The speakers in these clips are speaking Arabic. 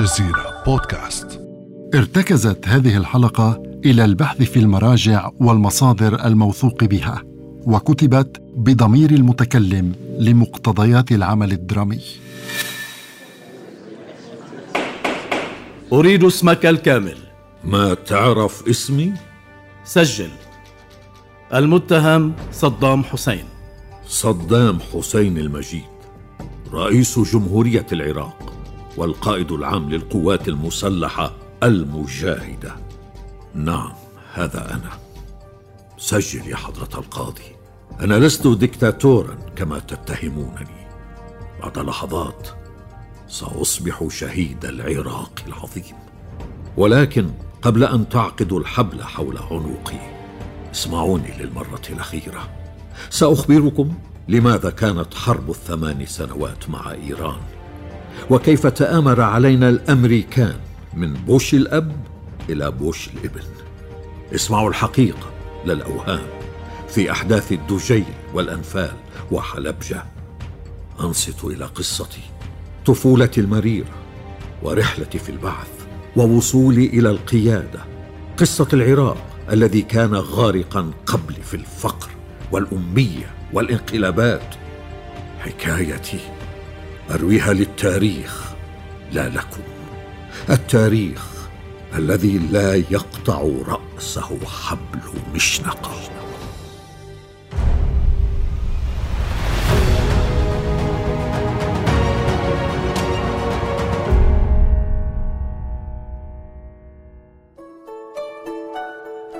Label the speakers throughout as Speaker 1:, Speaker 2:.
Speaker 1: الجزيرة بودكاست.
Speaker 2: ارتكزت هذه الحلقة إلى البحث في المراجع والمصادر الموثوق بها وكتبت بضمير المتكلم لمقتضيات العمل الدرامي.
Speaker 3: أريد اسمك الكامل.
Speaker 4: ما تعرف اسمي؟
Speaker 3: سجل. المتهم صدام حسين.
Speaker 4: صدام حسين المجيد رئيس جمهورية العراق. والقائد العام للقوات المسلحة المجاهدة. نعم هذا أنا. سجل يا حضرة القاضي. أنا لست دكتاتورا كما تتهمونني. بعد لحظات سأصبح شهيد العراق العظيم. ولكن قبل أن تعقدوا الحبل حول عنقي اسمعوني للمرة الأخيرة. سأخبركم لماذا كانت حرب الثمان سنوات مع إيران؟ وكيف تآمر علينا الأمريكان من بوش الأب إلى بوش الإبن. اسمعوا الحقيقة لا الأوهام في أحداث الدجيل والأنفال وحلبجة. أنصتوا إلى قصتي طفولتي المريرة ورحلتي في البعث ووصولي إلى القيادة. قصة العراق الذي كان غارقا قبلي في الفقر والأمية والانقلابات. حكايتي أرويها للتاريخ لا لكم. التاريخ الذي لا يقطع رأسه حبل مشنقة.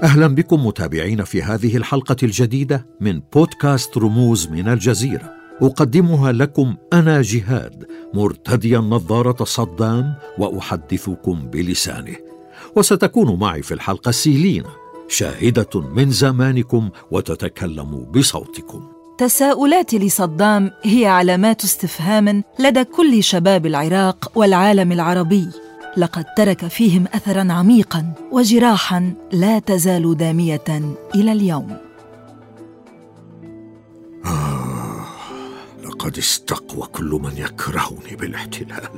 Speaker 4: أهلا بكم متابعين في هذه الحلقة الجديدة من بودكاست رموز من الجزيرة. أقدمها لكم أنا جهاد مرتديا نظارة صدام وأحدثكم بلسانه. وستكون معي في الحلقة سيلينا شاهدة من زمانكم وتتكلم بصوتكم.
Speaker 5: تساؤلاتي لصدام هي علامات استفهام لدى كل شباب العراق والعالم العربي. لقد ترك فيهم اثرا عميقا وجراحا لا تزال دامية إلى اليوم.
Speaker 4: لقد استقوى كل من يكرهني بالاحتلال.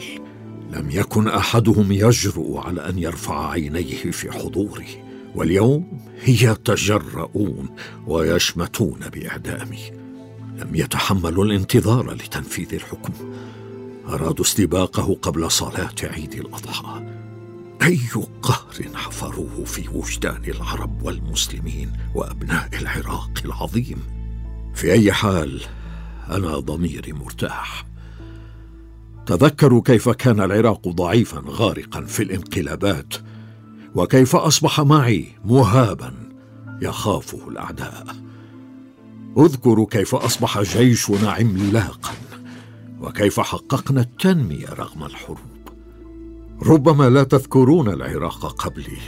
Speaker 4: لم يكن أحدهم يجرؤ على أن يرفع عينيه في حضوري واليوم يتجرؤون ويشمتون بإعدامي. لم يتحملوا الانتظار لتنفيذ الحكم. أرادوا استباقه قبل صلاة عيد الأضحى. أي قهر حفروه في وجدان العرب والمسلمين وأبناء العراق العظيم؟ في أي حال أنا ضميري مرتاح. تذكروا كيف كان العراق ضعيفا غارقا في الانقلابات وكيف أصبح معي مهابا يخافه الأعداء. اذكروا كيف أصبح جيشنا عملاقا وكيف حققنا التنمية رغم الحروب. ربما لا تذكرون العراق قبلي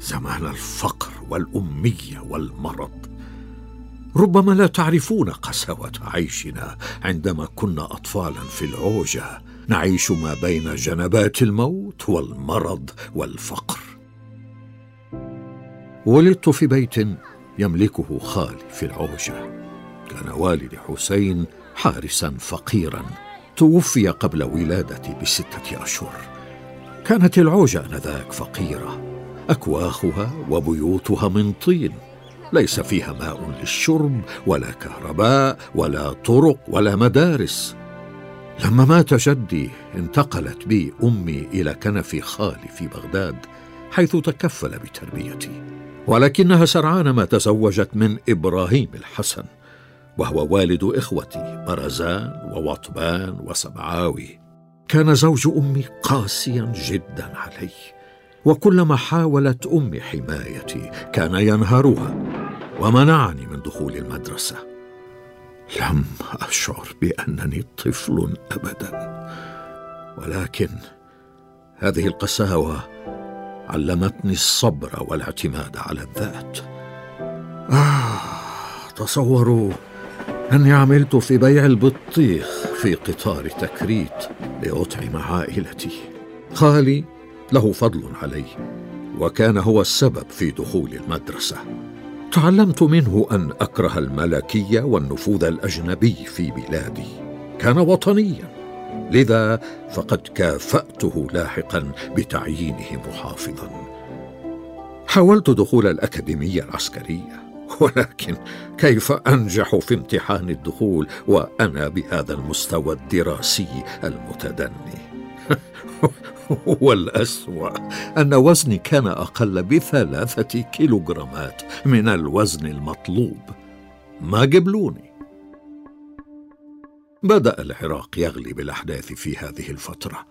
Speaker 4: زمان الفقر والأمية والمرض. ربما لا تعرفون قساوة عيشنا عندما كنا اطفالا في العوجة. نعيش ما بين جنبات الموت والمرض والفقر. ولدت في بيت يملكه خالي في العوجة. كان والدي حسين حارسا فقيرا. توفي قبل ولادتي بستة أشهر. كانت العوجة آنذاك فقيرة. أكواخها وبيوتها من طين. ليس فيها ماء للشرب ولا كهرباء ولا طرق ولا مدارس. لما مات جدي انتقلت بي أمي إلى كنف خالي في بغداد حيث تكفل بتربيتي. ولكنها سرعان ما تزوجت من إبراهيم الحسن وهو والد إخوتي برزان ووطبان وسبعاوي كان زوج أمي قاسيا جدا علي وكلما حاولت أمي حمايتي كان ينهرها ومنعني من دخول المدرسة. لم أشعر بأنني طفل ابدا. ولكن هذه القساوة علمتني الصبر والاعتماد على الذات. آه تصوروا أني عملت في بيع البطيخ في قطار تكريت لأطعم عائلتي. خالي له فضل علي وكان هو السبب في دخول المدرسة. تعلمت منه أن أكره الملكية والنفوذ الأجنبي في بلادي. كان وطنيا. لذا فقد كافأته لاحقا بتعيينه محافظا. حاولت دخول الأكاديمية العسكرية. ولكن كيف أنجح في امتحان الدخول وأنا بهذا المستوى الدراسي المتدني؟ والأسوأ أن وزني كان أقل بثلاثة كيلوغرامات من الوزن المطلوب. ما قبلوني. بدأ العراق يغلي بالأحداث في هذه الفترة.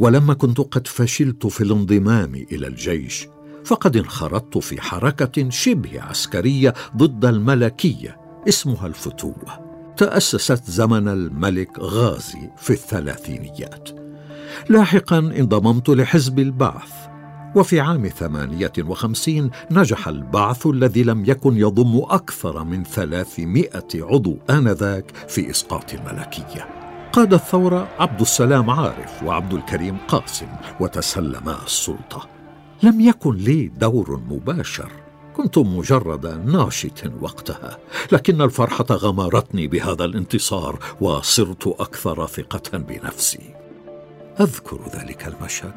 Speaker 4: ولما كنت قد فشلت في الانضمام إلى الجيش فقد انخرطت في حركة شبه عسكرية ضد الملكية اسمها الفتوة. تأسست زمن الملك غازي في الثلاثينيات. لاحقا انضممت لحزب البعث. وفي عام ثمانية وخمسين نجح البعث الذي لم يكن يضم أكثر من ثلاثمائة عضو آنذاك في إسقاط الملكية. قاد الثورة عبد السلام عارف وعبد الكريم قاسم وتسلما السلطة. لم يكن لي دور مباشر. كنت مجرد ناشط وقتها. لكن الفرحة غمرتني بهذا الانتصار وصرت أكثر ثقة بنفسي. أذكر ذلك المشهد.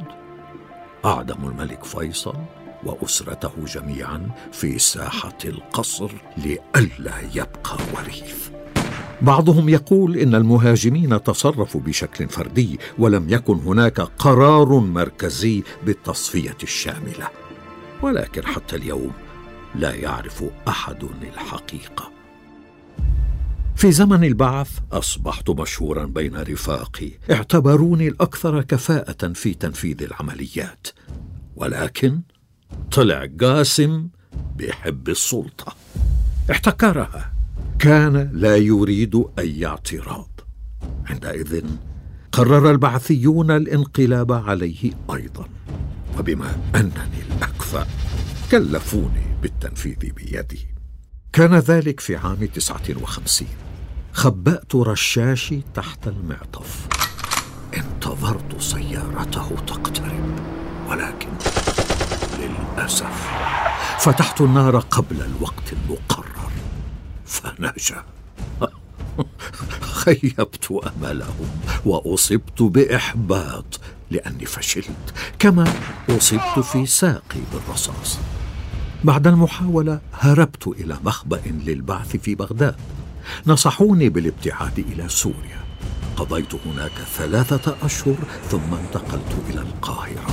Speaker 4: أعدم الملك فيصل وأسرته جميعا في ساحة القصر لئلا يبقى وريث. بعضهم يقول إن المهاجمين تصرفوا بشكل فردي ولم يكن هناك قرار مركزي بالتصفية الشاملة. ولكن حتى اليوم لا يعرف أحد الحقيقة. في زمن البعث أصبحت مشهورا بين رفاقي. اعتبروني الأكثر كفاءة في تنفيذ العمليات. ولكن طلع قاسم بيحب السلطة. احتكرها. كان لا يريد أي اعتراض. عندئذ قرر البعثيون الانقلاب عليه أيضا. وبما أنني الأكفأ كلفوني بالتنفيذ بيدي. كان ذلك في عام تسعة وخمسين. خبأت رشاشي تحت المعطف. انتظرت سيارته تقترب ولكن للأسف فتحت النار قبل الوقت المقرر. فنجا. خيبت أملهم وأصبت بإحباط لأني فشلت كما أصبت في ساقي بالرصاص. بعد المحاولة هربت إلى مخبأ للبعث في بغداد. نصحوني بالابتعاد إلى سوريا. قضيت هناك ثلاثة أشهر ثم انتقلت إلى القاهرة.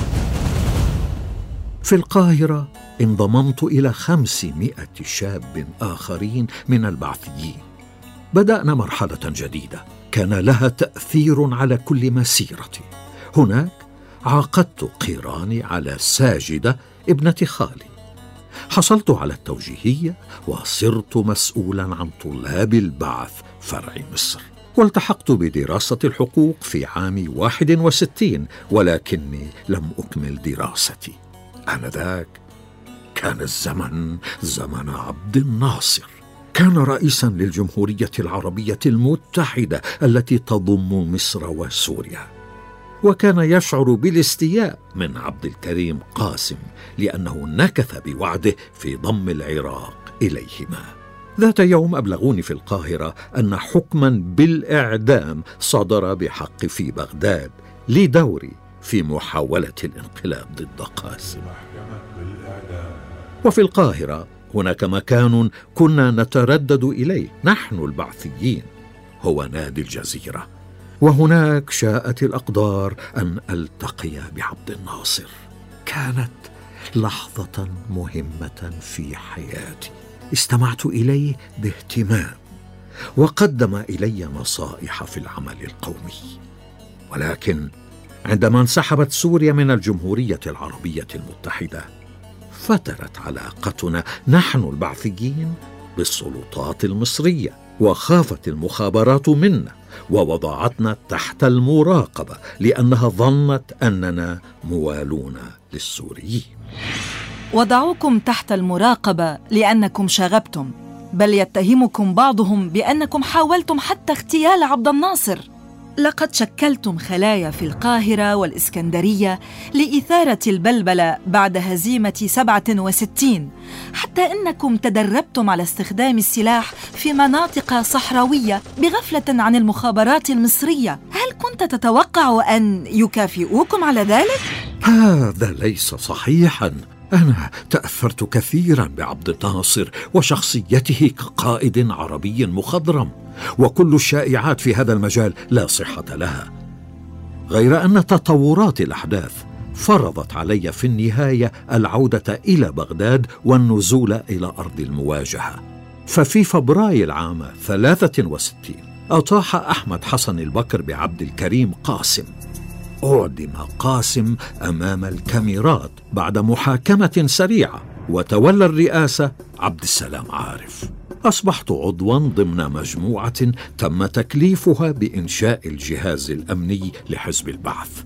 Speaker 4: في القاهرة انضممت إلى خمسمائة شاب آخرين من البعثيين. بدأنا مرحلة جديدة. كان لها تأثير على كل مسيرتي. هناك عاقدت قيراني على ساجدة ابنة خالي. حصلت على التوجيهية وصرت مسؤولا عن طلاب البعث فرع مصر. والتحقت بدراسة الحقوق في عام واحد وستين ولكني لم أكمل دراستي. آنذاك كان الزمن زمن عبد الناصر. كان رئيسا للجمهورية العربية المتحدة التي تضم مصر وسوريا. وكان يشعر بالاستياء من عبد الكريم قاسم لأنه نكث بوعده في ضم العراق إليهما. ذات يوم أبلغوني في القاهرة أن حكما بالإعدام صدر بحق في بغداد لدوري في محاولة الانقلاب ضد قاسم. وفي القاهرة هناك مكان كنا نتردد إليه نحن البعثيين هو نادي الجزيرة. وهناك شاءت الأقدار أن ألتقي بعبد الناصر. كانت لحظة مهمة في حياتي. استمعت إليه باهتمام وقدم إلي نصائح في العمل القومي. ولكن عندما انسحبت سوريا من الجمهورية العربية المتحدة فترت علاقتنا نحن البعثيين بالسلطات المصرية. وخافت المخابرات منا ووضعتنا تحت المراقبة لأنها ظنت أننا موالون للسوريين.
Speaker 5: وضعوكم تحت المراقبة لأنكم شاغبتم بل يتهمكم بعضهم بأنكم حاولتم حتى اغتيال عبد الناصر. لقد شكلتم خلايا في القاهرة والإسكندرية لإثارة البلبلة بعد هزيمة 67 حتى إنكم تدربتم على استخدام السلاح في مناطق صحراوية بغفلة عن المخابرات المصرية هل كنت تتوقع أن يكافئوكم على ذلك؟
Speaker 4: هذا ليس صحيحا أنا تأثرت كثيرا بعبد الناصر وشخصيته كقائد عربي مخضرم وكل الشائعات في هذا المجال لا صحة لها. غير أن تطورات الأحداث فرضت علي في النهاية العودة إلى بغداد والنزول إلى أرض المواجهة. ففي فبراير عام 63 أطاح أحمد حسن البكر بعبد الكريم قاسم. أعدم قاسم أمام الكاميرات بعد محاكمة سريعة وتولى الرئاسة عبد السلام عارف. أصبحت عضوا ضمن مجموعة تم تكليفها بإنشاء الجهاز الأمني لحزب البعث.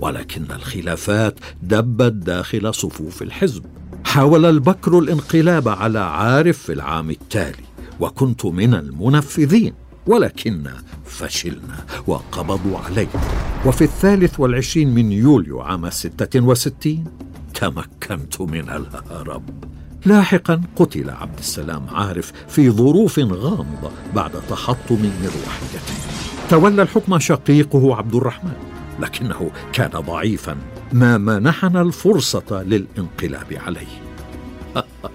Speaker 4: ولكن الخلافات دبت داخل صفوف الحزب. حاول البكر الانقلاب على عارف في العام التالي وكنت من المنفذين. ولكن فشلنا وقبضوا علي. وفي الثالث والعشرين من يوليو عام ستة وستين تمكنت من الهرب. لاحقا قتل عبد السلام عارف في ظروف غامضة بعد تحطم مروحيته تولى الحكم شقيقه عبد الرحمن لكنه كان ضعيفا. ما منحنا الفرصة للانقلاب عليه.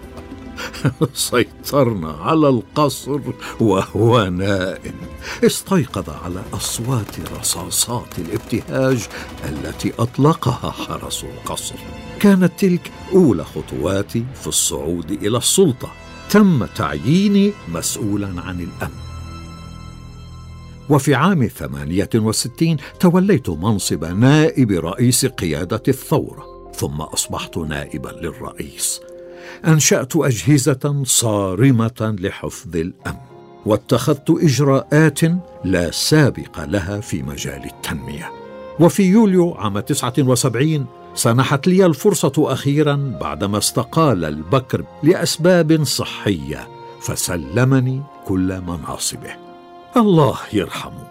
Speaker 4: سيطرنا على القصر وهو نائم. استيقظ على أصوات رصاصات الابتهاج التي أطلقها حرس القصر. كانت تلك أولى خطواتي في الصعود إلى السلطة. تم تعييني مسؤولا عن الأمن. وفي عام 68 توليت منصب نائب رئيس قيادة الثورة ثم أصبحت نائبا للرئيس. أنشأت أجهزة صارمة لحفظ الأمن واتخذت إجراءات لا سابق لها في مجال التنمية. وفي يوليو عام 79 سنحت لي الفرصة أخيرا بعدما استقال البكر لأسباب صحية فسلمني كل مناصبه. الله يرحمه.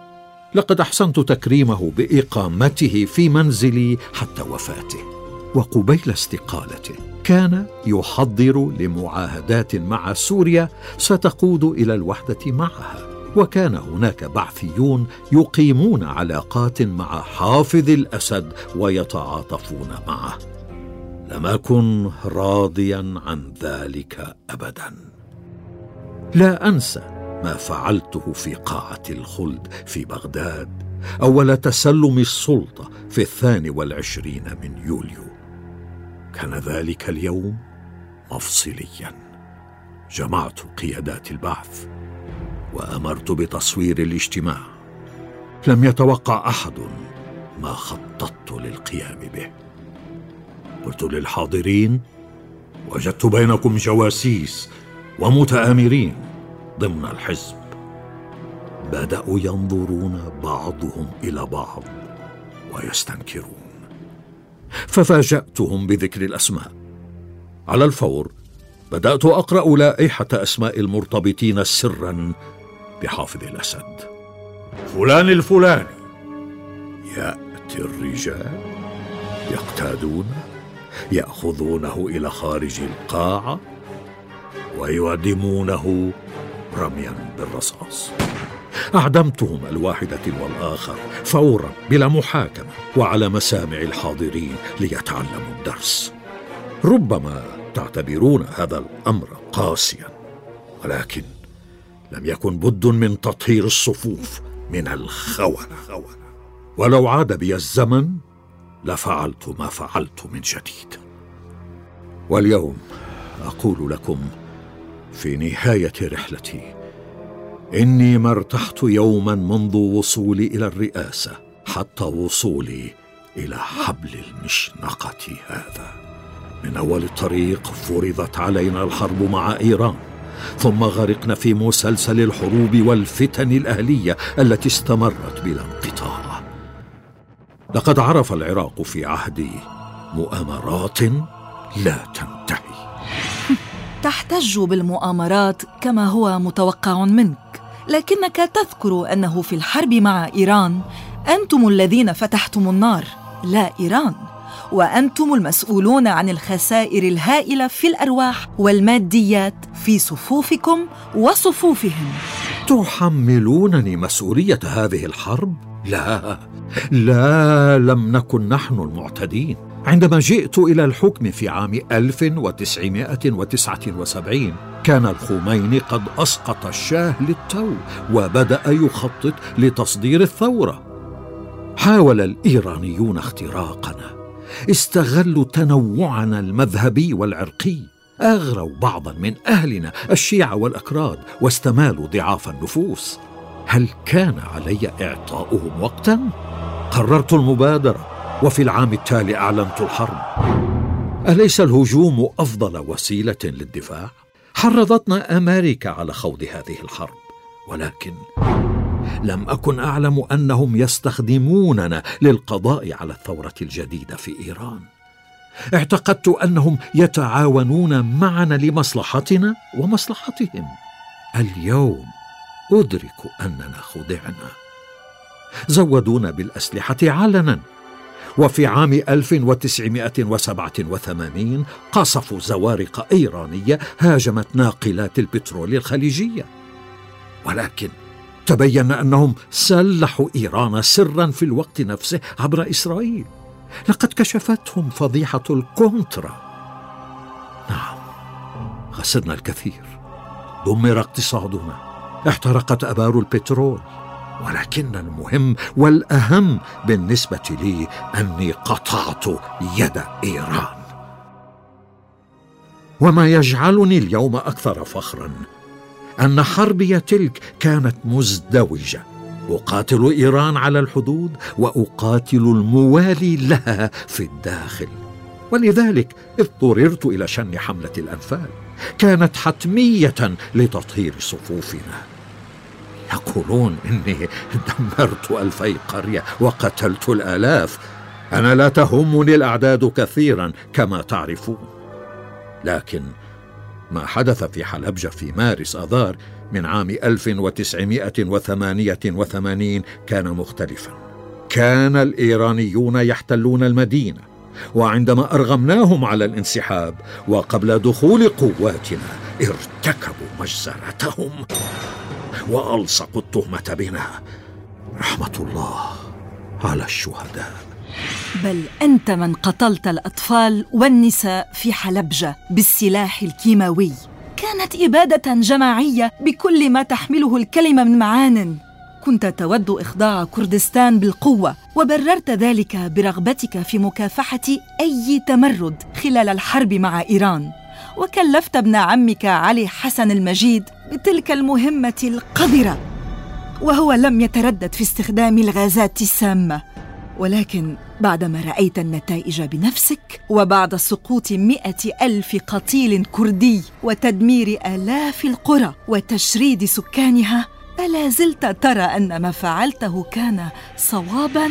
Speaker 4: لقد أحسنت تكريمه بإقامته في منزلي حتى وفاته وقبيل استقالته. كان يحضر لمعاهدات مع سوريا ستقود إلى الوحدة معها. وكان هناك بعثيون يقيمون علاقات مع حافظ الأسد ويتعاطفون معه. لم أكن راضيا عن ذلك ابدا. لا انسى ما فعلته في قاعة الخلد في بغداد أول تسلم السلطة في الثاني والعشرين من يوليو. كان ذلك اليوم مفصليا. جمعت قيادات البعث وأمرت بتصوير الاجتماع. لم يتوقع أحد ما خططت للقيام به. قلت للحاضرين وجدت بينكم جواسيس ومتآمرين ضمن الحزب. بدأوا ينظرون بعضهم إلى بعض ويستنكرون. ففاجأتهم بذكر الأسماء. على الفور بدأت أقرأ لائحة أسماء المرتبطين سرا بحافظ الأسد. فلان الفلاني. يأتي الرجال يقتادونه يأخذونه إلى خارج القاعه ويعدمونه رميا بالرصاص. أعدمتهم الواحدة والآخر فورا بلا محاكمة وعلى مسامع الحاضرين ليتعلموا الدرس. ربما تعتبرون هذا الأمر قاسيا ولكن لم يكن بد من تطهير الصفوف من الخونة. ولو عاد بي الزمن لفعلت ما فعلت من جديد. واليوم أقول لكم في نهاية رحلتي إني ما ارتحت يوما منذ وصولي إلى الرئاسة حتى وصولي إلى حبل المشنقة هذا. من أول الطريق فرضت علينا الحرب مع إيران ثم غرقنا في مسلسل الحروب والفتن الأهلية التي استمرت بلا انقطاع. لقد عرف العراق في عهدي مؤامرات لا تنتهي.
Speaker 5: تحتج بالمؤامرات كما هو متوقع منك. لكنك تذكر أنه في الحرب مع إيران أنتم الذين فتحتم النار لا إيران. وأنتم المسؤولون عن الخسائر الهائلة في الأرواح والماديات في صفوفكم وصفوفهم.
Speaker 4: تحملونني مسؤولية هذه الحرب؟ لا لا لم نكن نحن المعتدين. عندما جئت إلى الحكم في عام 1979 كان الخميني قد أسقط الشاه للتو وبدأ يخطط لتصدير الثورة. حاول الإيرانيون اختراقنا. استغلوا تنوعنا المذهبي والعرقي. أغروا بعضا من أهلنا الشيعة والأكراد واستمالوا ضعاف النفوس. هل كان علي إعطاؤهم وقتا؟ قررت المبادرة. وفي العام التالي أعلنت الحرب. أليس الهجوم أفضل وسيلة للدفاع؟ حرضتنا أمريكا على خوض هذه الحرب. ولكن لم أكن أعلم أنهم يستخدموننا للقضاء على الثورة الجديدة في إيران. اعتقدت أنهم يتعاونون معنا لمصلحتنا ومصلحتهم. اليوم أدرك أننا خدعنا زودونا بالأسلحة علنا. وفي عام 1987 قصفوا زوارق إيرانية هاجمت ناقلات البترول الخليجية. ولكن تبين أنهم سلحوا إيران سرا في الوقت نفسه عبر إسرائيل. لقد كشفتهم فضيحة الكونترا. نعم خسرنا الكثير. دمر اقتصادنا. احترقت أبار البترول. ولكن المهم والأهم بالنسبة لي أني قطعت يد إيران. وما يجعلني اليوم أكثر فخرا أن حربي تلك كانت مزدوجة. أقاتل إيران على الحدود وأقاتل الموالي لها في الداخل. ولذلك اضطررت إلى شن حملة الأنفال. كانت حتمية لتطهير صفوفنا. يقولون إني دمرت ألفي قرية وقتلت الآلاف. أنا لا تهمني الأعداد كثيرا كما تعرفون. لكن ما حدث في حلبجة في مارس آذار من عام 1988 كان مختلفا. كان الإيرانيون يحتلون المدينة وعندما أرغمناهم على الانسحاب وقبل دخول قواتنا ارتكبوا مجزرتهم. وألصقوا التهمة بنا. رحمة الله على الشهداء.
Speaker 5: بل أنت من قتلت الأطفال والنساء في حلبجة بالسلاح الكيماوي. كانت إبادة جماعية بكل ما تحمله الكلمة من معان. كنت تود إخضاع كردستان بالقوة وبررت ذلك برغبتك في مكافحة أي تمرد خلال الحرب مع إيران. وكلفت ابن عمك علي حسن المجيد بتلك المهمة القذرة وهو لم يتردد في استخدام الغازات السامة ولكن بعدما رأيت النتائج بنفسك وبعد سقوط مئة ألف قتيل كردي وتدمير آلاف القرى وتشريد سكانها ألا زلت ترى أن ما فعلته كان صوابا؟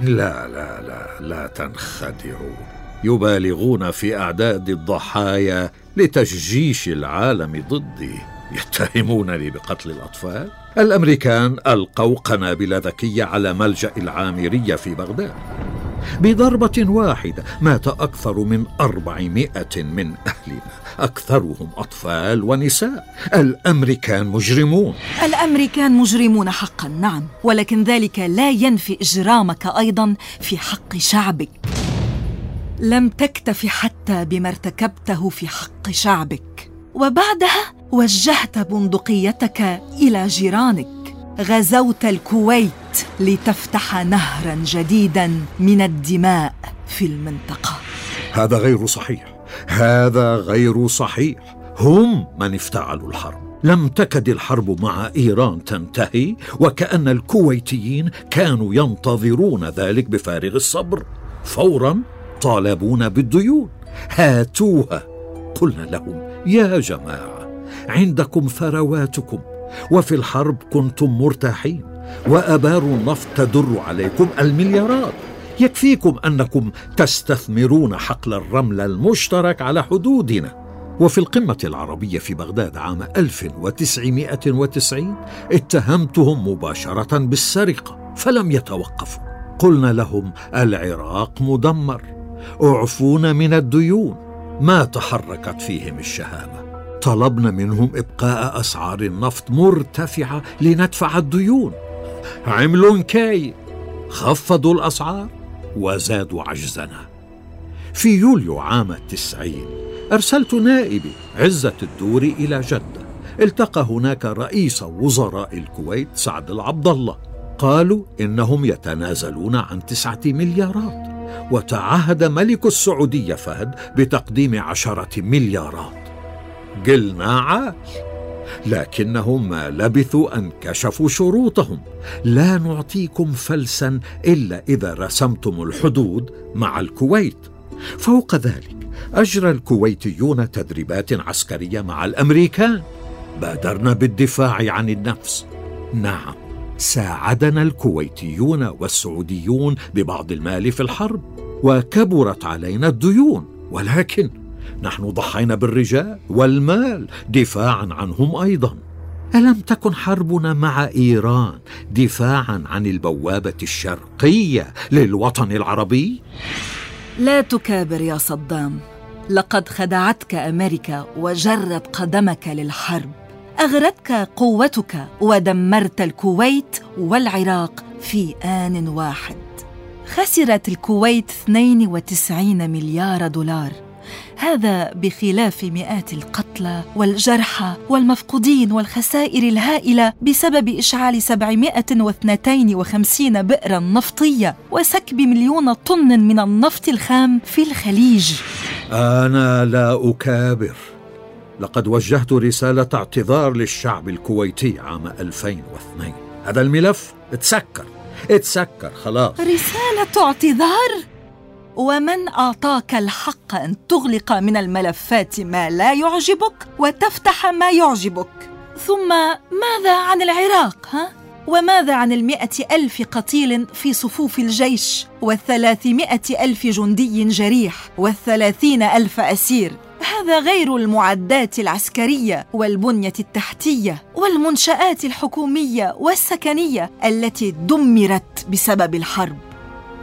Speaker 4: لا لا لا لا تنخدعوا يبالغون في أعداد الضحايا لتجيش العالم ضدي. يتهمونني بقتل الأطفال؟ الأمريكان ألقوا قنابل ذكية على ملجأ العامرية في بغداد. بضربة واحدة مات أكثر من أربعمائة من أهلنا. أكثرهم أطفال ونساء. الأمريكان مجرمون.
Speaker 5: الأمريكان مجرمون حقا نعم ولكن ذلك لا ينفي إجرامك أيضا في حق شعبك. لم تكتف حتى بما ارتكبته في حق شعبك. وبعدها وجهت بندقيتك إلى جيرانك. غزوت الكويت لتفتح نهرا جديدا من الدماء في المنطقة.
Speaker 4: هذا غير صحيح. هذا غير صحيح. هم من افتعلوا الحرب. لم تكد الحرب مع إيران تنتهي وكأن الكويتيين كانوا ينتظرون ذلك بفارغ الصبر. فورا طالبونا بالديون. هاتوها قلنا لهم يا جماعة عندكم ثرواتكم وفي الحرب كنتم مرتاحين وأبار النفط تدر عليكم المليارات. يكفيكم أنكم تستثمرون حقل الرمل المشترك على حدودنا. وفي القمة العربية في بغداد عام 1990 اتهمتهم مباشرة بالسرقة فلم يتوقفوا. قلنا لهم العراق مدمر. اعفونا من الديون. ما تحركت فيهم الشهامة. طلبنا منهم إبقاء أسعار النفط مرتفعة لندفع الديون. عملوا كاي خفضوا الأسعار وزادوا عجزنا. في يوليو عام التسعين أرسلت نائبي عزة الدوري إلى جدة. التقى هناك رئيس وزراء الكويت سعد العبد الله. قالوا إنهم يتنازلون عن تسعة مليارات. وتعهد ملك السعودية فهد بتقديم عشرة مليارات. قلنا عاش لكنهم ما لبثوا أن كشفوا شروطهم. لا نعطيكم فلسا إلا إذا رسمتم الحدود مع الكويت. فوق ذلك أجرى الكويتيون تدريبات عسكرية مع الأمريكان. بادرنا بالدفاع عن النفس. نعم. ساعدنا الكويتيون والسعوديون ببعض المال في الحرب وكبرت علينا الديون ولكن نحن ضحينا بالرجال والمال دفاعا عنهم أيضا. ألم تكن حربنا مع إيران دفاعا عن البوابة الشرقية للوطن العربي؟
Speaker 5: لا تكابر يا صدام لقد خدعتك أمريكا وجرت قدمك للحرب. أغرتك قوتك ودمرت الكويت والعراق في آن واحد. خسرت الكويت 92 مليار دولار. هذا بخلاف مئات القتلى والجرحى والمفقودين والخسائر الهائلة بسبب إشعال 752 بئرا نفطية وسكب مليون طن من النفط الخام في الخليج.
Speaker 4: أنا لا أكابر. لقد وجهت رسالة اعتذار للشعب الكويتي عام 2002 هذا الملف؟ اتسكر. اتسكر خلاص.
Speaker 5: رسالة اعتذار؟ ومن أعطاك الحق أن تغلق من الملفات ما لا يعجبك وتفتح ما يعجبك. ثم ماذا عن العراق ها؟ وماذا عن المئة ألف قتيل في صفوف الجيش والثلاثمائة ألف جندي جريح والثلاثين ألف أسير؟ هذا غير المعدات العسكرية والبنية التحتية والمنشآت الحكومية والسكنية التي دمرت بسبب الحرب.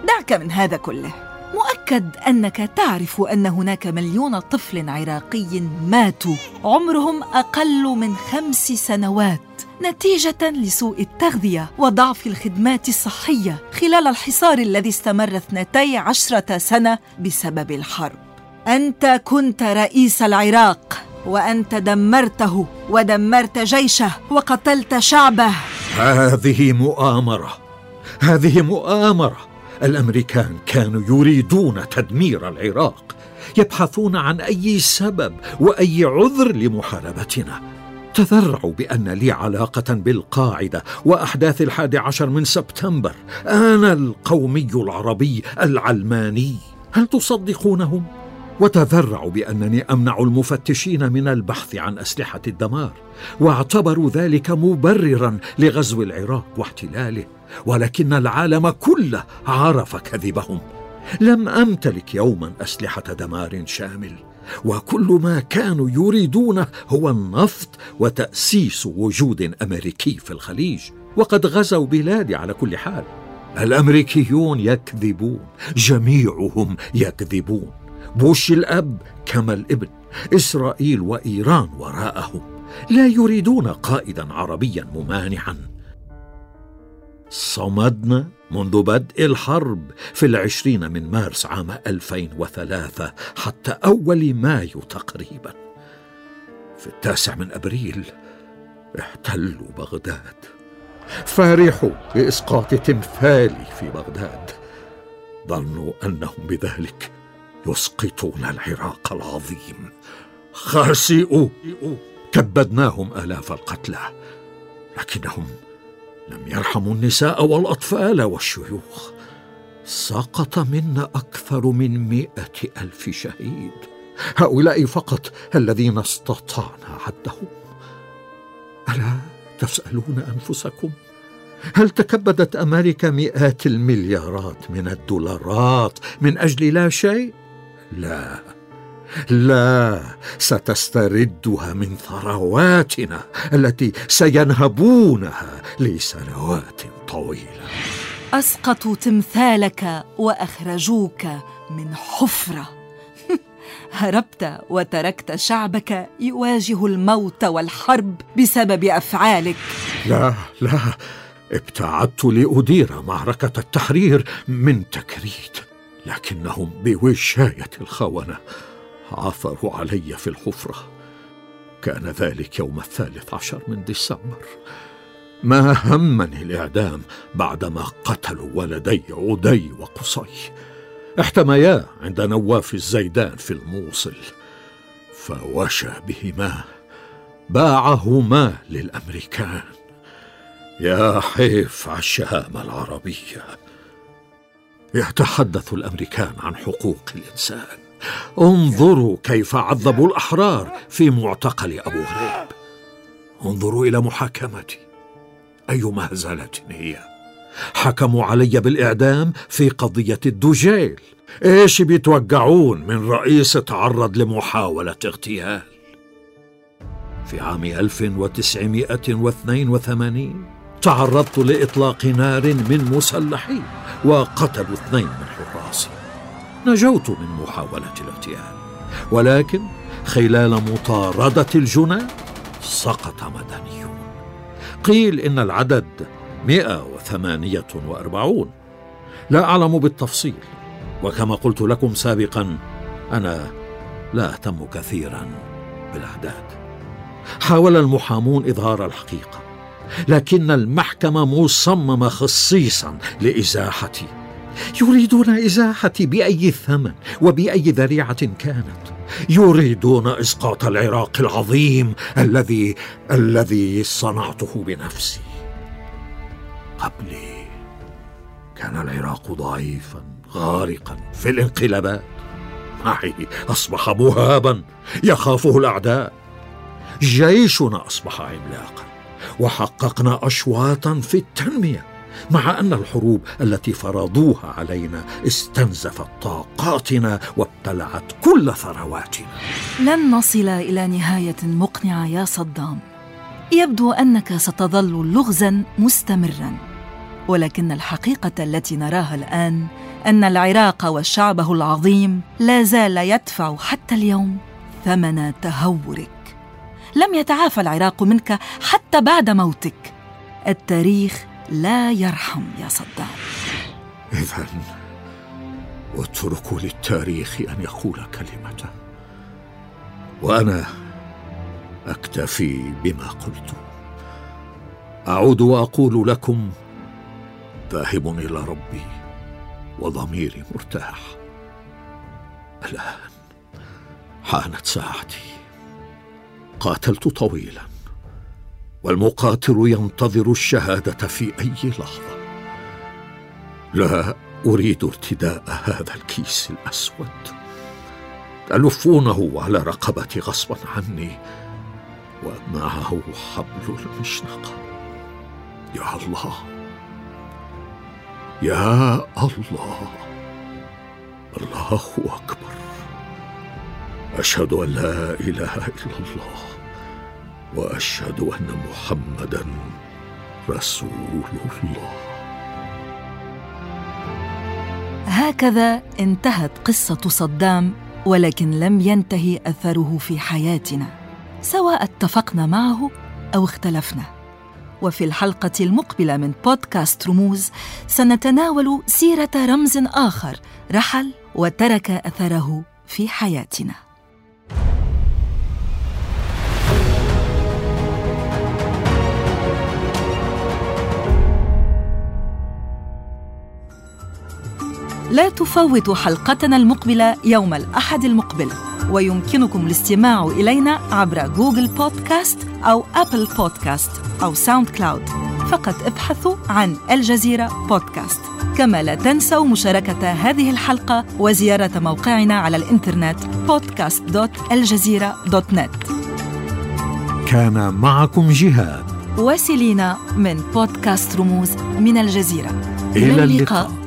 Speaker 5: دعك من هذا كله. مؤكد أنك تعرف أن هناك مليون طفل عراقي ماتوا. عمرهم أقل من خمس سنوات. نتيجة لسوء التغذية وضعف الخدمات الصحية خلال الحصار الذي استمر اثنتي عشرة سنة بسبب الحرب. أنت كنت رئيس العراق وأنت دمرته ودمرت جيشه وقتلت شعبه.
Speaker 4: هذه مؤامرة. هذه مؤامرة. الأمريكان كانوا يريدون تدمير العراق يبحثون عن أي سبب وأي عذر لمحاربتنا. تذرعوا بأن لي علاقة بالقاعدة وأحداث الحادي عشر من سبتمبر. أنا القومي العربي العلماني. هل تصدقونهم؟ وتذرعوا بأنني أمنع المفتشين من البحث عن أسلحة الدمار واعتبروا ذلك مبررا لغزو العراق واحتلاله ولكن العالم كله عرف كذبهم. لم أمتلك يوما أسلحة دمار شامل وكل ما كانوا يريدونه هو النفط وتأسيس وجود أمريكي في الخليج وقد غزوا بلادي على كل حال. الأمريكيون يكذبون جميعهم يكذبون. بوش الأب كما الإبن إسرائيل وإيران وراءهم لا يريدون قائدا عربيا ممانعا. صمدنا منذ بدء الحرب في العشرين من مارس عام 2003 حتى أول مايو تقريبا. في التاسع من أبريل احتلوا بغداد فرحوا بإسقاط تمثالي في بغداد ظنوا أنهم بذلك يسقطون العراق العظيم. خاسئوا كبدناهم آلاف القتلى لكنهم لم يرحموا النساء والأطفال والشيوخ. سقط منا أكثر من مئة ألف شهيد. هؤلاء فقط الذين استطعنا عدهم. ألا تسألون أنفسكم؟ هل تكبدت أمريكا مئات المليارات من الدولارات من أجل لا شيء؟ لا. لا ستستردها من ثرواتنا التي سينهبونها لسنوات طويلة.
Speaker 5: اسقطوا تمثالك وأخرجوك من حفرة. هربت وتركت شعبك يواجه الموت والحرب بسبب أفعالك.
Speaker 4: لا لا ابتعدت لأدير معركة التحرير من تكريت. لكنهم بوشاية الخونة عثروا علي في الحفرة. كان ذلك يوم الثالث عشر من ديسمبر. ما همني الإعدام بعدما قتلوا ولدي عدي وقصي. احتميا عند نواف الزيدان في الموصل. فوشى بهما باعهما للأمريكان. يا حيف على الشهامه العربية. يتحدث الأمريكان عن حقوق الإنسان. انظروا كيف عذبوا الأحرار في معتقل أبو غريب. انظروا إلى محاكمتي. أي مهزلة هي؟ حكموا علي بالإعدام في قضية الدجيل. إيش بيتوقعون من رئيس تعرض لمحاولة اغتيال؟ في عام 1982 تعرضت لإطلاق نار من مسلحين وقتلوا اثنين من حراسي. نجوت من محاولة الاغتيال ولكن خلال مطاردة الجنى سقط مدنيون. قيل إن العدد 148 لا أعلم بالتفصيل وكما قلت لكم سابقا أنا لا أهتم كثيرا بالأعداد. حاول المحامون إظهار الحقيقة. لكن المحكمه مصممه خصيصا لإزاحتي. يريدون إزاحتي بأي ثمن وبأي ذريعة كانت. يريدون إسقاط العراق العظيم الذي الذي صنعته بنفسي. قبلي كان العراق ضعيفا غارقا في الانقلابات. معي أصبح مهابا يخافه الأعداء. جيشنا أصبح عملاقا وحققنا اشواطا في التنمية مع أن الحروب التي فرضوها علينا استنزفت طاقاتنا وابتلعت كل ثرواتنا.
Speaker 5: لن نصل إلى نهاية مقنعة يا صدام. يبدو أنك ستظل لغزا مستمرا ولكن الحقيقة التي نراها الآن أن العراق وشعبه العظيم لا زال يدفع حتى اليوم ثمن تهورك. لم يتعافى العراق منك حتى بعد موتك. التاريخ لا يرحم يا صدام.
Speaker 4: اذا اتركوا للتاريخ أن يقول كلمته وأنا أكتفي بما قلت. أعود وأقول لكم ذاهب إلى ربي وضميري مرتاح. الآن حانت ساعتي. قاتلت طويلا. والمقاتل ينتظر الشهادة في أي لحظة. لا أريد ارتداء هذا الكيس الأسود. تلفونه على رقبتي غصبا عني ومعه حبل المشنقه يا الله! يا الله! الله أكبر. أشهد أن لا إله إلا الله. وأشهد أن محمدا رسول الله.
Speaker 5: هكذا انتهت قصة صدام ولكن لم ينتهي أثره في حياتنا سواء اتفقنا معه أو اختلفنا. وفي الحلقة المقبلة من بودكاست رموز سنتناول سيرة رمز آخر رحل وترك أثره في حياتنا. لا تفوتوا حلقتنا المقبلة يوم الأحد المقبل. ويمكنكم الاستماع إلينا عبر Google Podcast أو Apple Podcast أو SoundCloud. فقط ابحثوا عن الجزيرة بودكاست. كما لا تنسوا مشاركة هذه الحلقة وزيارة موقعنا على الإنترنت podcast.aljazeera.net
Speaker 4: كان معكم جهاد
Speaker 5: وسيلينا من بودكاست رموز من الجزيرة.
Speaker 4: إلى اللقاء.